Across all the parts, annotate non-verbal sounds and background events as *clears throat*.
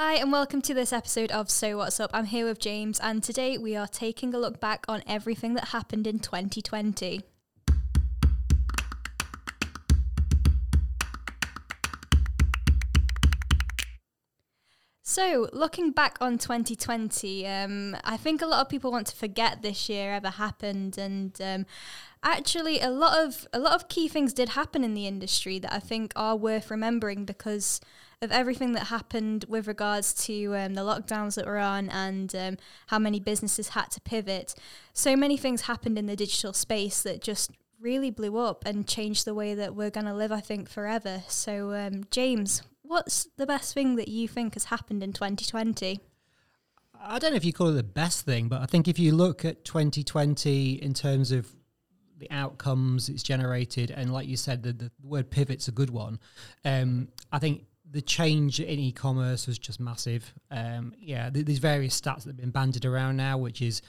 Hi, and welcome to this episode of So What's Up. I'm here with James, and today we are taking a look back on everything that happened in 2020. So, looking back on 2020, um, I think a lot of people want to forget this year ever happened, and um, actually, a lot of a lot of key things did happen in the industry that I think are worth remembering because of everything that happened with regards to um, the lockdowns that were on and um, how many businesses had to pivot. So many things happened in the digital space that just really blew up and changed the way that we're going to live, I think, forever. So, um, James, what's the best thing that you think has happened in 2020? I don't know if you call it the best thing, but I think if you look at 2020 in terms of the outcomes it's generated, and like you said, the, the word pivot's a good one. Um, I think the change in e-commerce was just massive. Um, yeah, th- there's various stats that have been banded around now, which is,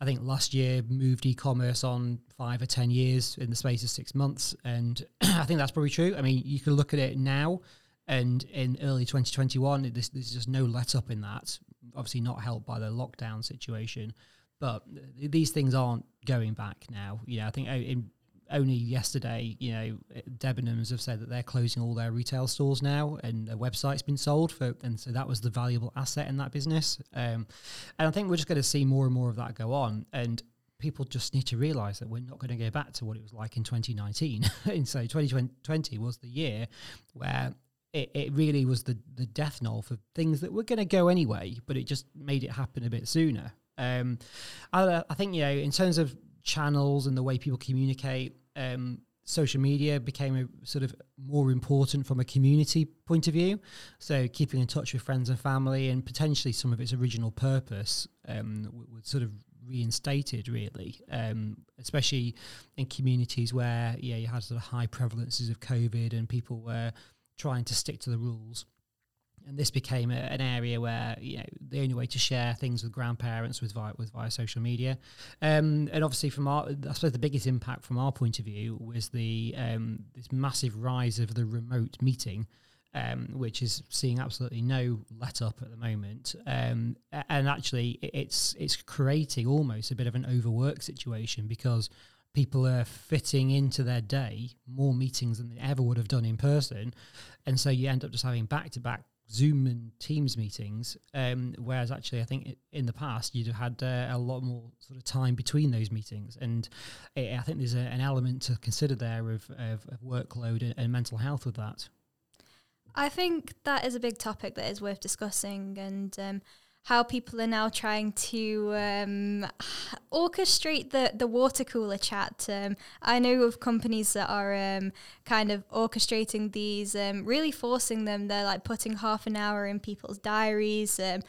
I think last year moved e-commerce on five or ten years in the space of six months, and *clears throat* I think that's probably true. I mean, you can look at it now and in early 2021, there's, just no let up in that. Obviously, not helped by the lockdown situation, but these things aren't going back now. You know, I think uh, in, only yesterday, you know, Debenhams have said that they're closing all their retail stores now, and their website's been sold for, and so that was the valuable asset in that business. Um, and I think we're just going to see more and more of that go on, and people just need to realize that we're not going to go back to what it was like in 2019. *laughs* and so 2020 was the year where it, it really was the, the death knell for things that were going to go anyway, but it just made it happen a bit sooner. Um, I, I, think, you know, in terms of channels and the way people communicate, um, social media became a sort of more important from a community point of view. So keeping in touch with friends and family and potentially some of its original purpose um, was sort of reinstated really, um, especially in communities where yeah you had sort of high prevalences of COVID and people were trying to stick to the rules. And this became a, an area where you know the only way to share things with grandparents was via was via social media, um, and obviously from our I suppose the biggest impact from our point of view was the um, this massive rise of the remote meeting, um, which is seeing absolutely no let up at the moment. Um, and actually, it's it's creating almost a bit of an overwork situation because people are fitting into their day more meetings than they ever would have done in person. And so you end up just having back to back Zoom and Teams meetings. Um, whereas actually, I think in the past, you'd have had uh, a lot more sort of time between those meetings. And I think there's a, an element to consider there of, of, of workload and, and mental health with that. I think that is a big topic that is worth discussing. And um, how people are now trying to um, orchestrate the, the water cooler chat. Um, I know of companies that are um, kind of orchestrating these, um, really forcing them. They're like putting half an hour in people's diaries, um,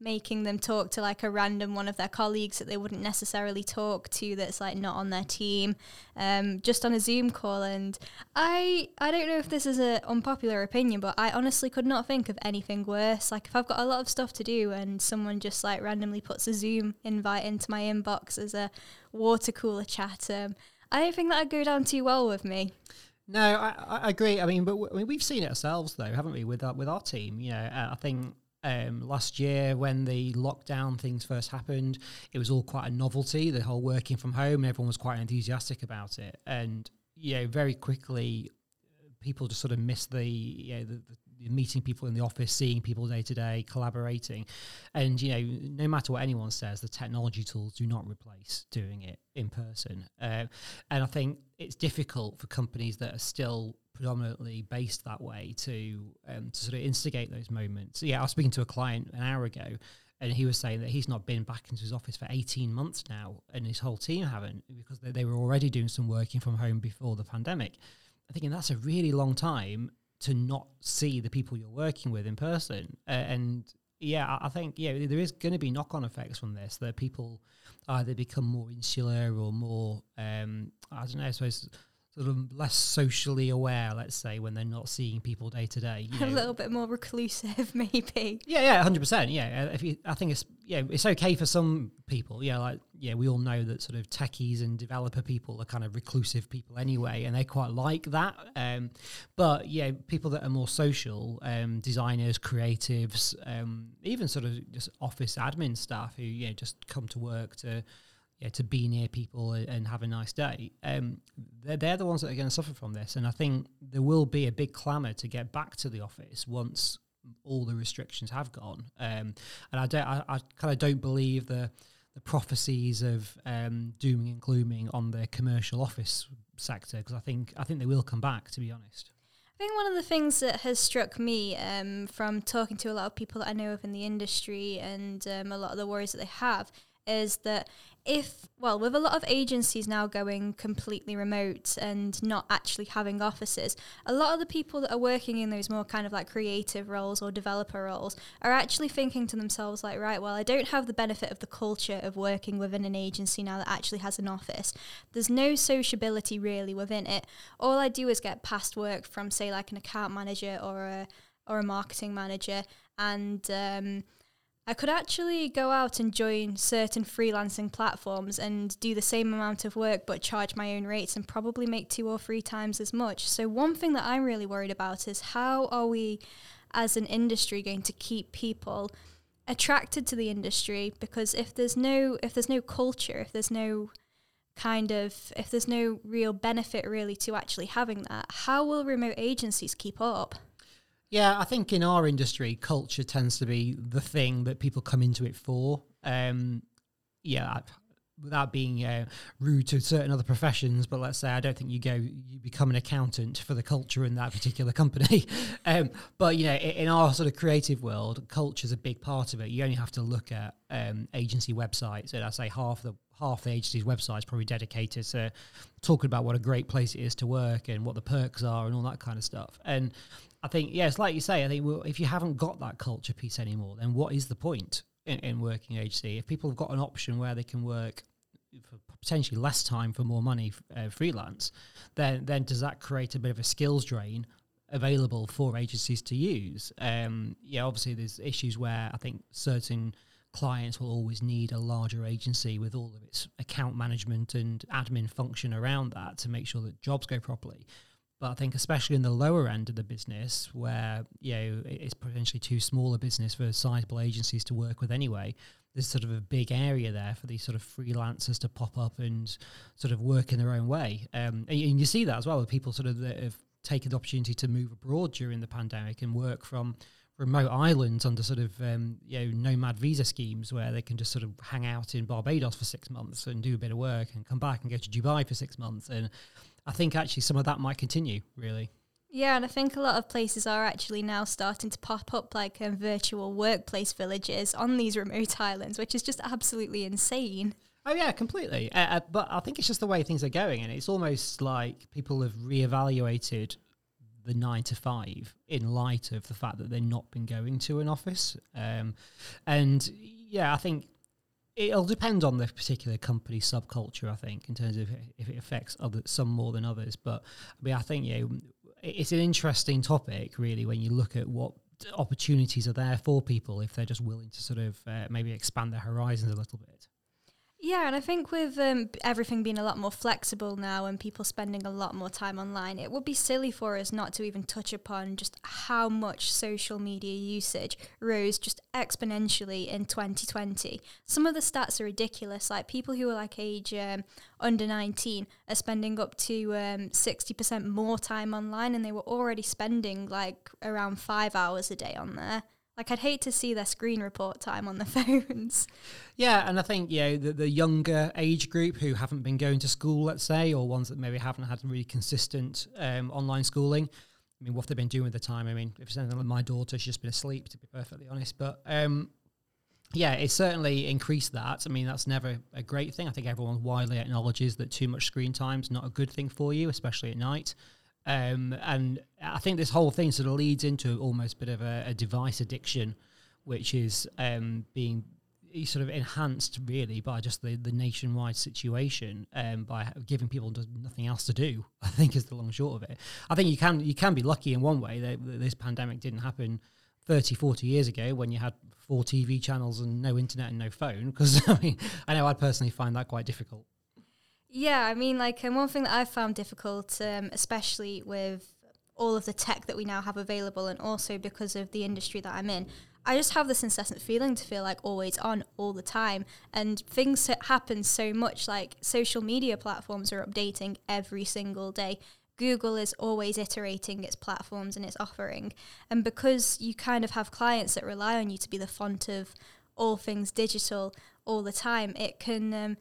making them talk to like a random one of their colleagues that they wouldn't necessarily talk to that's like not on their team um, just on a zoom call and i i don't know if this is an unpopular opinion but i honestly could not think of anything worse like if i've got a lot of stuff to do and someone just like randomly puts a zoom invite into my inbox as a water cooler chat um, i don't think that'd go down too well with me no, I, I agree. I mean, but w- I mean, we've seen it ourselves, though, haven't we? With our, with our team, you know, uh, I think um, last year when the lockdown things first happened, it was all quite a novelty, the whole working from home, everyone was quite enthusiastic about it. And, you know, very quickly, people just sort of missed the, you know, the, the meeting people in the office, seeing people day to day, collaborating. And, you know, no matter what anyone says, the technology tools do not replace doing it in person. Uh, and I think it's difficult for companies that are still predominantly based that way to um, to sort of instigate those moments. Yeah, I was speaking to a client an hour ago, and he was saying that he's not been back into his office for 18 months now, and his whole team haven't because they, they were already doing some working from home before the pandemic. I'm thinking that's a really long time to not see the people you're working with in person, uh, and yeah, I think yeah, there is going to be knock-on effects from this. That people either become more insular or more, um, I don't know, I suppose sort of less socially aware, let's say, when they're not seeing people day to day. A little bit more reclusive, *laughs* maybe. Yeah, yeah, hundred percent. Yeah, uh, if you, I think it's yeah, it's okay for some people. Yeah, like yeah, we all know that sort of techies and developer people are kind of reclusive people anyway, and they quite like that. Um, but yeah, people that are more social, um, designers, creatives, um, even sort of just office admin staff who yeah just come to work to yeah, to be near people and have a nice day, um, they're, they're the ones that are going to suffer from this. And I think there will be a big clamour to get back to the office once all the restrictions have gone. Um, and I don't, I, I kind of don't believe the the prophecies of um, dooming and glooming on the commercial office sector because I think I think they will come back. To be honest. I think one of the things that has struck me um, from talking to a lot of people that I know of in the industry and um, a lot of the worries that they have is that if well with a lot of agencies now going completely remote and not actually having offices a lot of the people that are working in those more kind of like creative roles or developer roles are actually thinking to themselves like right well i don't have the benefit of the culture of working within an agency now that actually has an office. There's no sociability really within it. All i do is get past work from say like an account manager or a or a marketing manager and um, I could actually go out and join certain freelancing platforms and do the same amount of work but charge my own rates and probably make two or three times as much. So, one thing that I'm really worried about is how are we as an industry going to keep people attracted to the industry because if there's no if there's no culture, if there's no kind of if there's no real benefit really to actually having that, how will remote agencies keep up? Yeah, I think in our industry, culture tends to be the thing that people come into it for. Um, yeah, without being uh, rude to certain other professions, but let's say I don't think you go, you become an accountant for the culture in that particular company. *laughs* um, but you know, in, our sort of creative world, culture is a big part of it. You only have to look at um, agency websites, and I say half the half the agency's website is probably dedicated to talking about what a great place it is to work and what the perks are and all that kind of stuff. And I think, yes, like you say, I think well, if you haven't got that culture piece anymore, then what is the point in, in working agency? If people have got an option where they can work for potentially less time for more money uh, freelance, then then does that create a bit of a skills drain available for agencies to use? Um, yeah, obviously there's issues where I think certain clients will always need a larger agency with all of its account management and admin function around that to make sure that jobs go properly. But I think especially in the lower end of the business, where you know it's potentially too small a business for sizable agencies to work with anyway, there's sort of a big area there for these sort of freelancers to pop up and sort of work in their own way. Um, and, and you see that as well with people sort of that have taken the opportunity to move abroad during the pandemic and work from remote islands under sort of um, you know nomad visa schemes where they can just sort of hang out in Barbados for six months and do a bit of work and come back and go to Dubai for six months and I think actually some of that might continue, really. Yeah, and I think a lot of places are actually now starting to pop up like um, virtual workplace villages on these remote *laughs* islands, which is just absolutely insane. Oh yeah, completely. Uh, uh, but I think it's just the way things are going, and it's almost like people have reevaluated the nine to five in light of the fact that they've not been going to an office. Um, and yeah, I think it'll depend on the particular company subculture. I think in terms of if it affects other some more than others. But I mean, I think yeah, it's an interesting topic really when you look at what opportunities are there for people if they're just willing to sort of uh, maybe expand their horizons a little bit. Yeah, and I think with um, everything being a lot more flexible now and people spending a lot more time online, it would be silly for us not to even touch upon just how much social media usage rose just exponentially in 2020. Some of the stats are ridiculous. Like people who are like age um, under 19 are spending up to um, 60% more time online, and they were already spending like around five hours a day on there. Like I'd hate to see their screen report time on the *laughs* phones. Yeah, and I think yeah, the, the younger age group who haven't been going to school, let's say, or ones that maybe haven't had really consistent um, online schooling. I mean, what they've they been doing with the time? I mean, if it's anything like my daughter, she's just been asleep, to be perfectly honest. But um, yeah, it certainly increased that. I mean, that's never a great thing. I think everyone widely acknowledges that too much screen time is not a good thing for you, especially at night. Um, and I think this whole thing sort of leads into almost a bit of a, a device addiction, which is um, being sort of enhanced really by just the, the nationwide situation um, by giving people nothing else to do. *laughs* I think is the long short of it. I think you can you can be lucky in one way that, this pandemic didn't happen 30, 40 years ago when you had four TV channels and no internet and no phone. Because *laughs* I mean, I know I personally find that quite difficult. Yeah, I mean, like um, one thing that I've found difficult, um, especially with all of the tech that we now have available, and also because of the industry that I'm in, I just have this incessant feeling to feel like always on all the time. And things happen so much, like social media platforms are updating every single day. Google is always iterating its platforms and its offering. And because you kind of have clients that rely on you to be the font of all things digital all the time, it can. Um,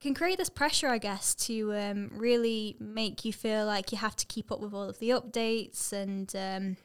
can create this pressure, I guess, to um, really make you feel like you have to keep up with all of the updates and um,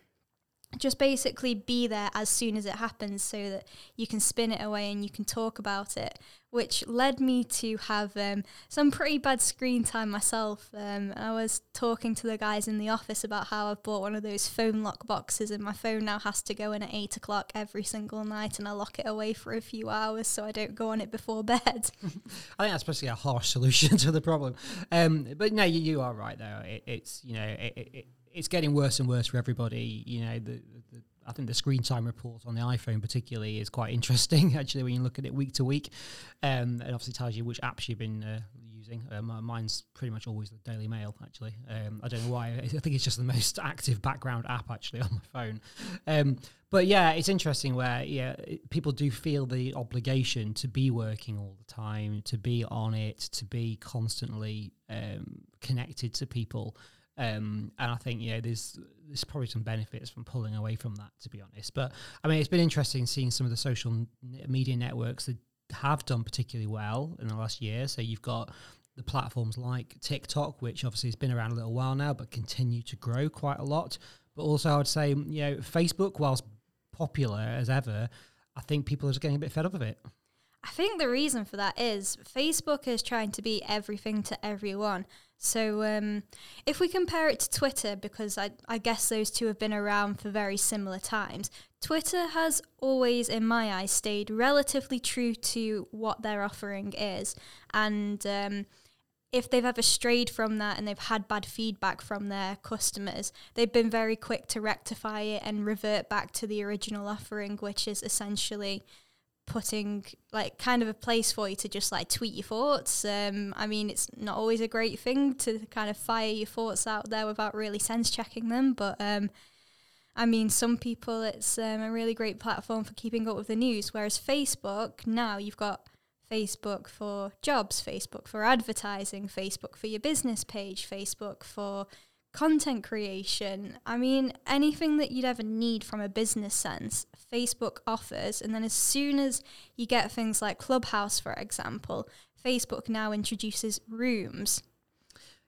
just basically be there as soon as it happens so that you can spin it away and you can talk about it which led me to have um, some pretty bad screen time myself. Um, i was talking to the guys in the office about how i've bought one of those phone lock boxes and my phone now has to go in at 8 o'clock every single night and i lock it away for a few hours so i don't go on it before *laughs* bed. I think that's basically a harsh *laughs* solution to the problem. Um, but no you, you are right though. It, it's you know it, it, it's getting worse and worse for everybody. You know, the, the, I think the screen time report on the iPhone particularly is quite *laughs* interesting. Actually, when you look at it week to week, um, it obviously tells you which apps you've been uh, using. Um, mine's pretty much always the Daily Mail. Actually, um, I don't know why. *laughs* I think it's just the most *laughs* active background app actually on my phone. Um, but yeah, it's interesting where yeah people do feel the obligation to be working all the time, to be on it, to be constantly um, connected to people. Um, and I think yeah, there's there's probably some benefits from pulling away from that, to be honest. But I mean, it's been interesting seeing some of the social media networks that have done particularly well in the last year. So you've got the platforms like TikTok, which obviously has been around a little while now, but continue to grow quite a lot. But also, I would say, you know, Facebook, whilst popular as ever, I think people are just getting a bit fed up of it. I think the reason for that is Facebook is trying to be everything to everyone. So um, if we compare it to Twitter, because I, I guess those two have been around for very similar times, Twitter has always, in my eyes, stayed relatively true to what their offering is. And um, if they've ever strayed from that and they've had bad feedback from their customers, they've been very quick to rectify it and revert back to the original offering, which is essentially putting like kind of a place for you to just like tweet your thoughts. Um, I mean, it's not always a great thing to kind of fire your thoughts out there without really sense checking them, but um, I mean, some people it's um, a really great platform for keeping up with the news. Whereas Facebook now you've got Facebook for jobs, Facebook for advertising, Facebook for your business page, Facebook for content creation. I mean, anything that you'd ever need from a business sense, Facebook offers. And then as soon as you get things like Clubhouse, for example, Facebook now introduces rooms.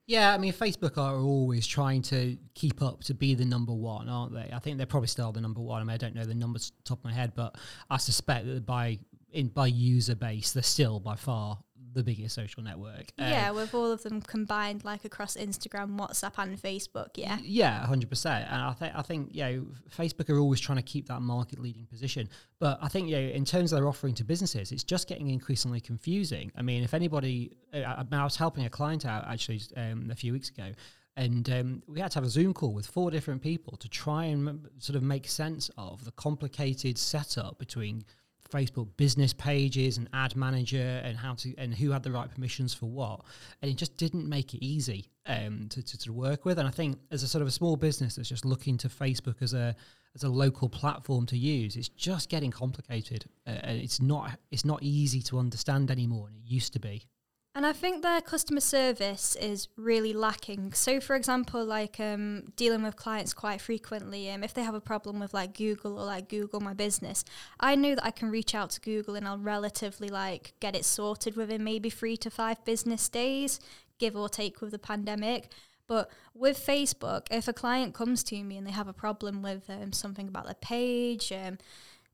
Yeah, I mean, Facebook are always trying to keep up to be the number one, aren't they? I think they're probably still the number one. I mean, I don't know the numbers top of my head, but I suspect that by in by user base, they're still by far the biggest social network. Um, yeah, with all of them combined, like across Instagram, WhatsApp, and Facebook. Yeah, yeah, hundred percent. And I think I think you know, Facebook are always trying to keep that market leading position. But I think you know, in terms of their offering to businesses, it's just getting increasingly confusing. I mean, if anybody, I, I was helping a client out actually um, a few weeks ago. And um, we had to have a Zoom call with four different people to try and m- sort of make sense of the complicated setup between Facebook business pages and ad manager and how to and who had the right permissions for what, and it just didn't make it easy um, to, to, to work with. And I think as a sort of a small business that's just looking to Facebook as a as a local platform to use, it's just getting complicated. Uh, and it's not it's not easy to understand anymore, and it used to be. And I think their customer service is really lacking. So, for example, like um, dealing with clients quite frequently, um, if they have a problem with like Google or like Google My Business, I know that I can reach out to Google and I'll relatively like get it sorted within maybe three to five business days, give or take with the pandemic. But with Facebook, if a client comes to me and they have a problem with um, something about their page, um,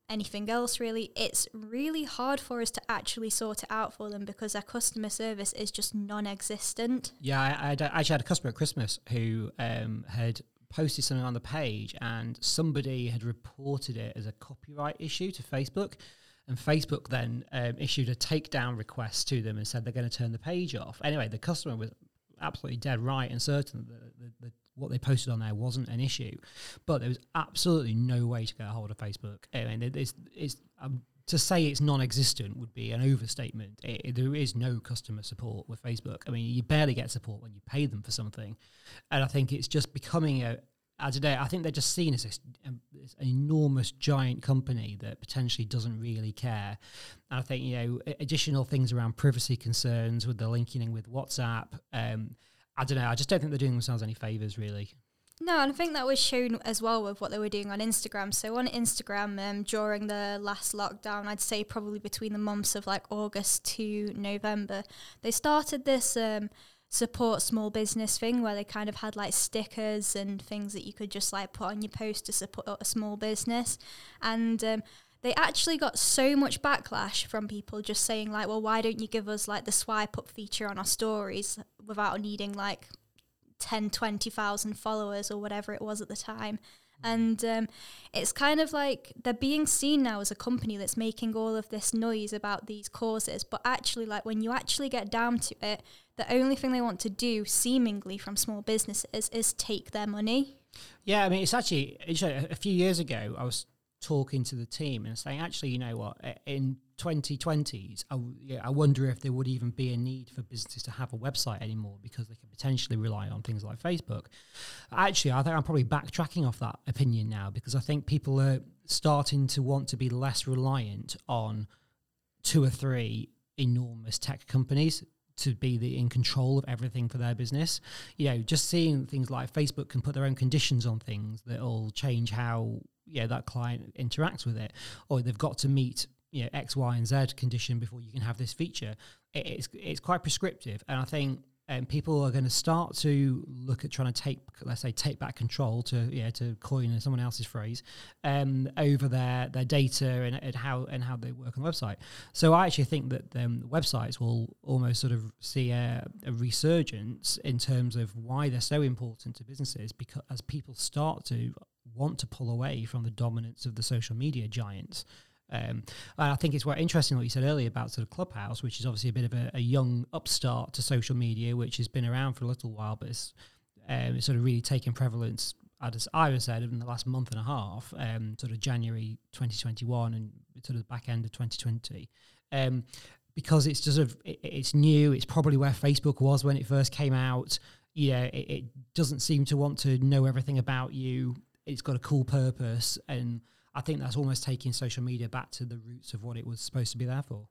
anything else really, it's really hard for us to actually sort it out for them because our customer service is just non-existent. Yeah, I, I actually had a customer at Christmas who um, had posted something on the page and somebody had reported it as a copyright issue to Facebook. and Facebook then um, issued a takedown request to them and said they're going to turn the page off. Anyway, the customer was absolutely dead right and certain that the, the, what they posted on there wasn't an issue, but there was absolutely no way to get a hold of Facebook. I mean, it's, it's um, to say it's non-existent would be an overstatement. It, it, there is no customer support with Facebook. I mean, you barely get support when you pay them for something, and I think it's just becoming a. Don't know. I think they're just seen as this, um, this enormous giant company that potentially doesn't really care. And I think you know additional things around privacy concerns with the linking in with WhatsApp. Um, I don't know. I just don't think they're doing themselves any favors, really. No, and I think that was shown as well with what they were doing on Instagram. So on Instagram, um, during the last lockdown, I'd say probably between the months of like August to November, they started this um, support small business thing where they kind of had like stickers and things that you could just like put on your post to support a small business, and um, they actually got so much backlash from people just saying like, well, why don't you give us like the swipe up feature on our stories without needing like 10, 20,000 followers or whatever it was at the time. And um, it's kind of like they're being seen now as a company that's making all of this noise about these causes. But actually, like when you actually get down to it, the only thing they want to do, seemingly from small businesses, is take their money. Yeah, I mean, it's actually a few years ago, I was talking to the team and saying, actually, you know what, in 2020s, I, yeah, I wonder if there would even be a need for businesses to have a website anymore because they could potentially rely on things like Facebook. Actually, I think I'm probably backtracking off that opinion now because I think people are starting to want to be less reliant on two or three enormous tech companies to be the in control of everything for their business. You know, just seeing things like Facebook can put their own conditions on things that'll change how yeah that client interacts with it, or they've got to meet you know X, Y, and Z condition before you can have this feature. It, it's it's quite prescriptive, and I think um, people are going to start to look at trying to take, let's say, take back control to yeah to coin someone else's phrase um, over their their data and, and, how and how they work on the website. So I actually think that um, websites will almost sort of see a, a, resurgence in terms of why they're so important to businesses because as people start to want to pull away from the dominance of the social media giants. Um, and I think it's quite interesting what you said earlier about sort of Clubhouse, which is obviously a bit of a, a young upstart to social media, which has been around for a little while, but it's, um, it's sort of really taken prevalence. As I would say, in the last month and a half, um, sort of January 2021 and sort of the back end of 2020 um, because it's just sort of it's new. It's probably where Facebook was when it first came out. Yeah, it, it, doesn't seem to want to know everything about you. It's got a cool purpose, and I think that's almost taking social media back to the roots of what it was supposed to be there for.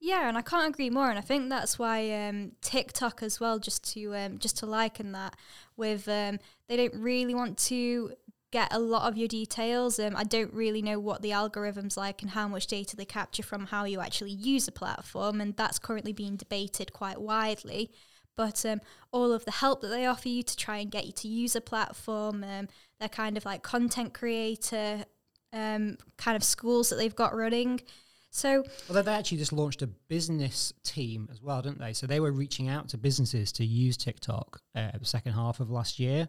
Yeah, and I can't agree more. And I think that's why um, TikTok as well, just to um, just to liken that with, um, they don't really want to get a lot of your details. Um, I don't really know what the algorithm's like and how much data they capture from how you actually use a platform, and that's currently being debated quite widely. But um, all of the help that they offer you to try and get you to use a platform, um, they're kind of like content creator um, kind of schools that they've got running. So, although they actually just launched a business team as well, didn't they? So they were reaching out to businesses to use TikTok uh, the second half of last year,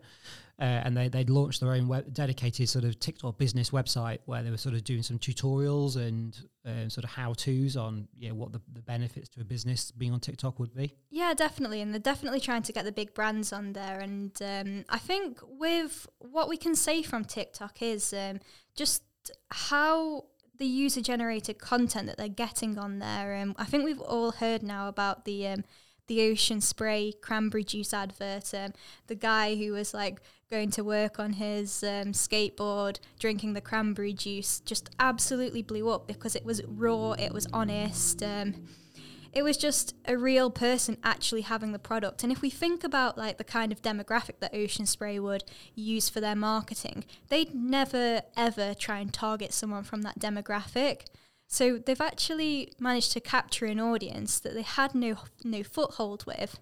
uh, and they they'd launched their own web, dedicated sort of TikTok business website where they were sort of doing some tutorials and uh, sort of how tos on you know, what the, the benefits to a business being on TikTok would be. Yeah, definitely, and they're definitely trying to get the big brands on there. And um, I think with what we can say from TikTok is um, just how the user generated content that they're getting on there. Um, I think we've all heard now about the um, the ocean spray cranberry juice advert. Um, the guy who was like going to work on his um, skateboard, drinking the cranberry juice, just absolutely blew up because it was raw, it was honest. Um, it was just a real person actually having the product. And if we think about like the kind of demographic that Ocean Spray would use for their marketing, they'd never ever try and target someone from that demographic. So they've actually managed to capture an audience that they had no no foothold with.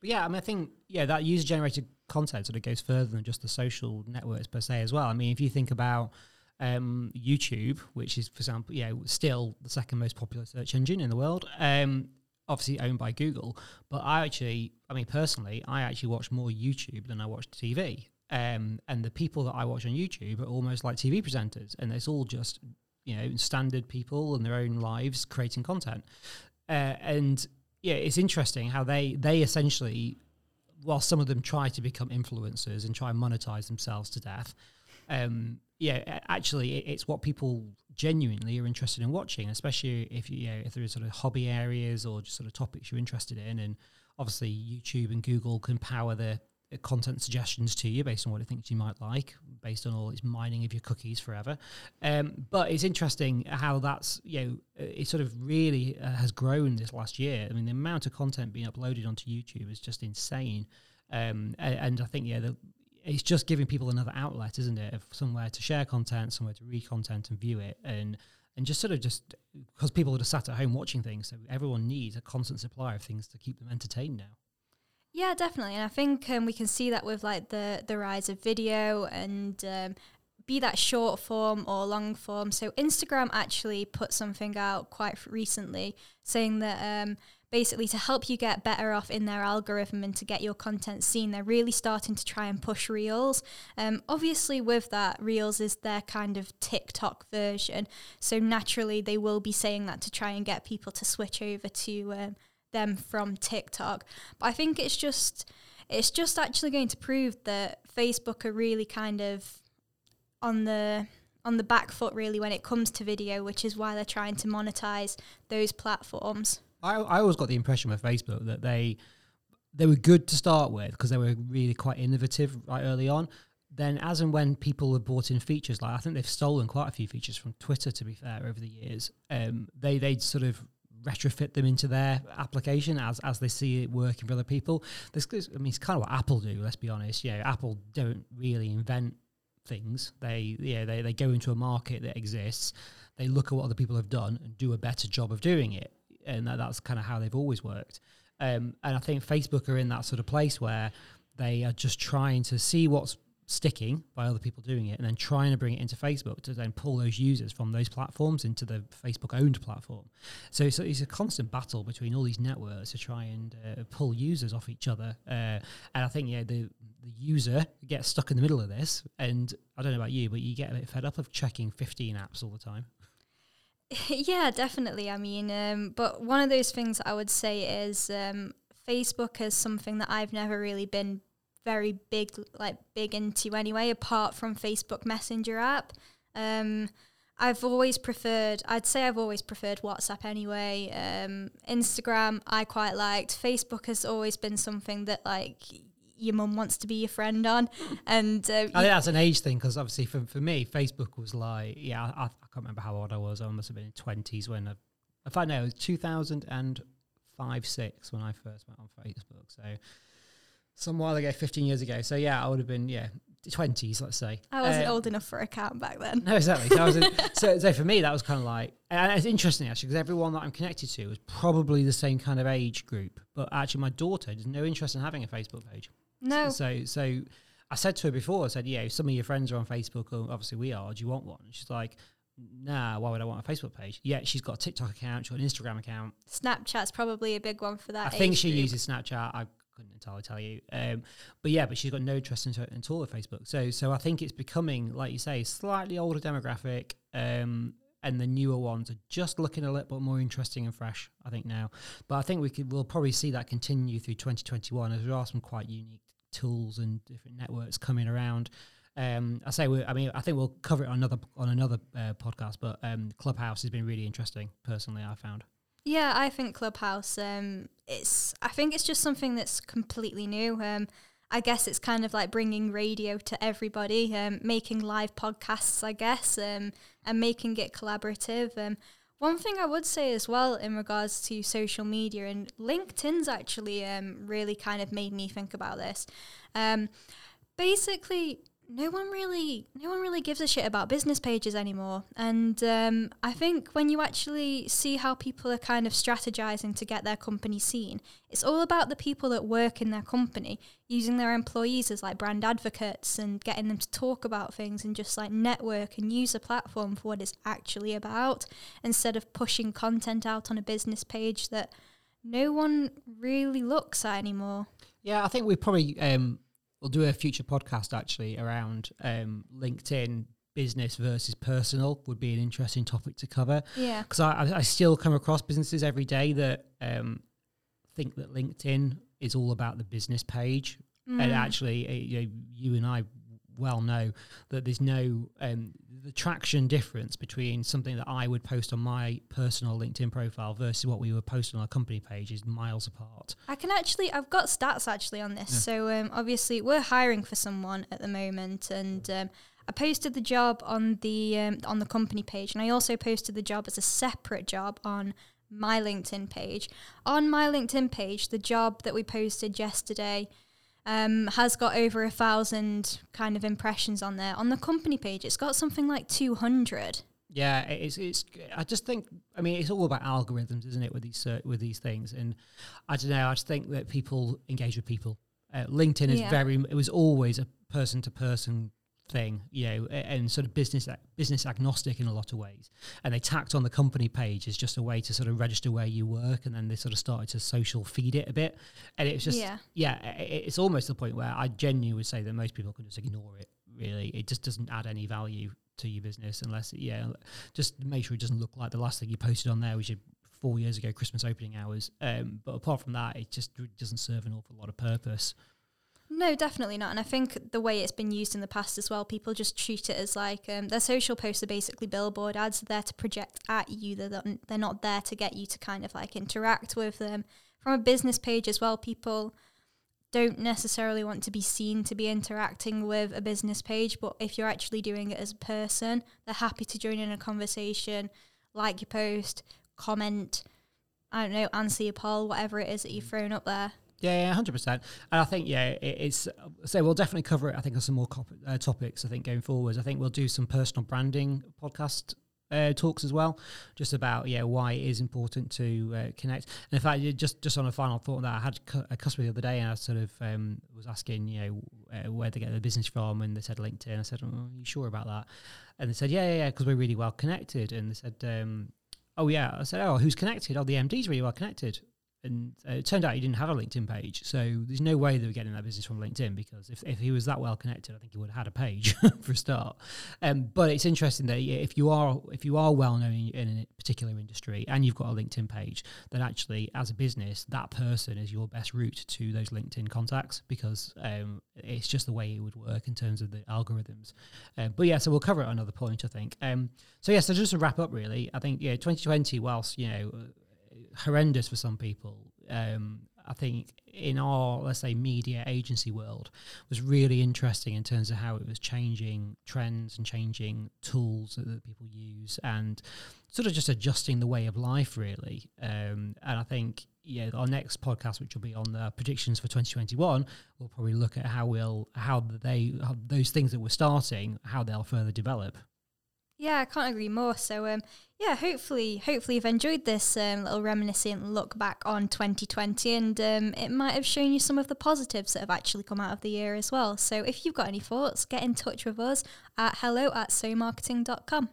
Yeah, I mean, I think yeah, that user generated content sort of goes further than just the social networks per se as well. I mean, if you think about um, YouTube, which is, for example, yeah, still the second most popular search engine in the world. Um, obviously owned by Google, but I actually, I mean, personally, I actually watch more YouTube than I watch TV. Um, and the people that I watch on YouTube are almost like TV presenters, and it's all just you know standard people and their own lives creating content. Uh, and yeah, it's interesting how they they essentially, while some of them try to become influencers and try and monetize themselves to death, um, yeah, actually, it's what people genuinely are interested in watching, especially if you, know, if there are sort of hobby areas or just sort of topics you're interested in. And obviously, YouTube and Google can power the content suggestions to you based on what it thinks you might like, based on all its mining of your cookies forever. Um, but it's interesting how that's you know it sort of really uh, has grown this last year. I mean, the amount of content being uploaded onto YouTube is just insane. Um, and, and, I think yeah, the, it's just giving people another outlet, isn't it, of somewhere to share content, somewhere to read content and view it, and and just sort of just because people are just sat at home watching things, so everyone needs a constant supply of things to keep them entertained now. Yeah, definitely, and I think um, we can see that with like the the rise of video and um, be that short form or long form. So Instagram actually put something out quite recently saying that um, basically to help you get better off in their algorithm and to get your content seen, they're really starting to try and push Reels. Um, obviously, with that, Reels is their kind of TikTok version. So naturally, they will be saying that to try and get people to switch over to um, them from TikTok. But I think it's just it's just actually going to prove that Facebook are really kind of on the on the back foot really when it comes to video, which is why they're trying to monetize those platforms. I, I always got the impression with Facebook that they they were good to start with because they were really quite innovative right early on. Then, as and when people have brought in features, like I think they've stolen quite a few features from Twitter, to be fair, over the years. Um, they they sort of retrofit them into their application as as they see it working for other people. This, I mean, it's kind of what Apple do. Let's be honest. Yeah, Apple don't really invent things. They yeah they they go into a market that exists. They look at what other people have done and do a better job of doing it, and that, that's kind of how they've always worked. Um, and I think Facebook are in that sort of place where they are just trying to see what's sticking by other people doing it and then trying to bring it into Facebook to then pull those users from those platforms into the Facebook owned platform. So, so it's a constant battle between all these networks to try and uh, pull users off each other. Uh, and I think, yeah, the, the user gets stuck in the middle of this. And I don't know about you, but you get a bit fed up of checking 15 apps all the time. *laughs* yeah, definitely. I mean, um, but one of those things I would say is um, Facebook is something that I've never really been very big like big into anyway apart from Facebook Messenger app. Um, I've always preferred I'd say I've always preferred WhatsApp anyway. Um, Instagram I quite liked. Facebook has always been something that like your mum wants to be your friend on. And uh, I think that's an age thing because obviously for, for me Facebook was like yeah I, I, can't remember how old I was. I must have been in 20s when I, if I know it was 2005 6 when I first went on Facebook. So some while ago, 15 years ago. So yeah, I would have been, yeah, 20s, let's say. I wasn't um, old enough for a count back then. No, exactly. So, in, *laughs* so, so, for me, that was kind of like, and it's interesting actually, because everyone that I'm connected to is probably the same kind of age group. But actually, my daughter has no interest in having a Facebook page. No. So, so I said to her before, I said, yeah, some of your friends are on Facebook, or obviously we are. Do you want one? And she's like, nah, why would I want a Facebook page? Yeah, she's got a TikTok account, she's got an Instagram account. Snapchat's probably a big one for that. I think she group. uses Snapchat. I couldn't entirely tell you. Um, but yeah, but she's got no interest in, in all of Facebook. So so I think it's becoming, like you say, slightly older demographic. Um, and the newer ones are just looking a little bit more interesting and fresh, I think now. But I think we could we'll probably see that continue through 2021 as there are some quite unique tools and different networks coming around. Um, I say, I mean, I think we'll cover it on another on another uh, podcast. But um, Clubhouse has been really interesting, personally. I found. Yeah, I think Clubhouse. Um, it's. I think it's just something that's completely new. Um, I guess it's kind of like bringing radio to everybody, um, making live podcasts, I guess, um, and making it collaborative. Um, one thing I would say as well in regards to social media and LinkedIn's actually um, really kind of made me think about this. Um, basically, no one really no one really gives a shit about business pages anymore. And um, i think when you actually see how people are kind of strategizing to get their company seen it's all about the people that work in their company using their employees as like brand advocates and getting them to talk about things and just like network and use a platform for what it's actually about instead of pushing content out on a business page that no one really looks at anymore. Yeah i think we probably um we'll do a future podcast actually around um, LinkedIn business versus personal would be an interesting topic to cover. Yeah. Because I, I still come across businesses every day that um, think that LinkedIn is all about the business page. Mm. And actually, uh, you, know, you and I well know that there's no um, the traction difference between something that I would post on my personal LinkedIn profile versus what we would post on our company page is miles apart. I can actually, I've got stats actually on this. Yeah. So um, obviously, we're hiring for someone at the moment, and um, I posted the job on the um, on the company page, and I also posted the job as a separate job on my LinkedIn page. On my LinkedIn page, the job that we posted yesterday um, has got over a thousand kind of impressions on there. On the company page, it's got something like two hundred. Yeah, it's it's. I just think. I mean, it's all about algorithms, isn't it? With these uh, with these things, and I don't know. I just think that people engage with people. Uh, LinkedIn is Yeah. very. It was always a person to person thing, you know, and sort of business business agnostic in a lot of ways. And they tacked on the company page as just a way to sort of register where you work, and then they sort of started to social feed it a bit. And it was just Yeah. yeah, it's almost the point where I genuinely would say that most people can just ignore it. Really, it just doesn't add any value to your business unless, it, yeah, just make sure it doesn't look like the last thing you posted on there was your four years ago Christmas opening hours. Um, but apart from that, it just doesn't serve an awful lot of purpose. No, definitely not. And I think the way it's been used in the past as well, people just treat it as like um, their social posts are basically billboard ads. They're there to project at you. They're they're not there to get you to kind of like interact with them. From a business page as well, people don't necessarily want to be seen to be interacting with a business page, but if you're actually doing it as a person, they're happy to join in a conversation, like your post, comment, I don't know, answer your poll, whatever it is that you've thrown up there. Yeah, hundred percent. And I think yeah, it, it's so we'll definitely cover it. I think on some more cop- uh, topics. I think going forwards, I think we'll do some personal branding podcast uh, talks as well, just about yeah why it is important to uh, connect. And in fact, just just on a final thought that, I had a customer the other day, and I sort of um, was asking you know uh, where they get their business from, and they said LinkedIn. I said, oh, "Are you sure about that?" And they said, "Yeah, yeah, yeah, because we're really well connected." And they said. Um, Oh yeah, I said, oh, who's connected? Oh, the MD's really well connected and uh, it turned out he didn't have a LinkedIn page. So there's no way they were getting that business from LinkedIn because if, if he was that well connected, I think he would have had a page *laughs* for a start. Um, but it's interesting that if you are if you are well known in, a particular industry and you've got a LinkedIn page, then actually as a business, that person is your best route to those LinkedIn contacts because um, it's just the way it would work in terms of the algorithms. Uh, but yeah, so we'll cover it another point, I think. Um, so yeah, so just to wrap up, really, I think yeah, 2020, whilst you know horrendous for some people. Um, I think in our let's say media agency world was really interesting in terms of how it was changing trends and changing tools that, that people use and sort of just adjusting the way of life really. Um, and I think yeah, our next podcast, which will be on the predictions for 2021, we'll probably look at how we'll how they how those things that we're starting how they'll further develop. Yeah, I can't agree more. So, um, yeah, hopefully, hopefully you've enjoyed this um, little reminiscent look back on 2020, and um, it might have shown you some of the positives that have actually come out of the year as well. So, if you've got any thoughts, get in touch with us at hello at somarketing.com.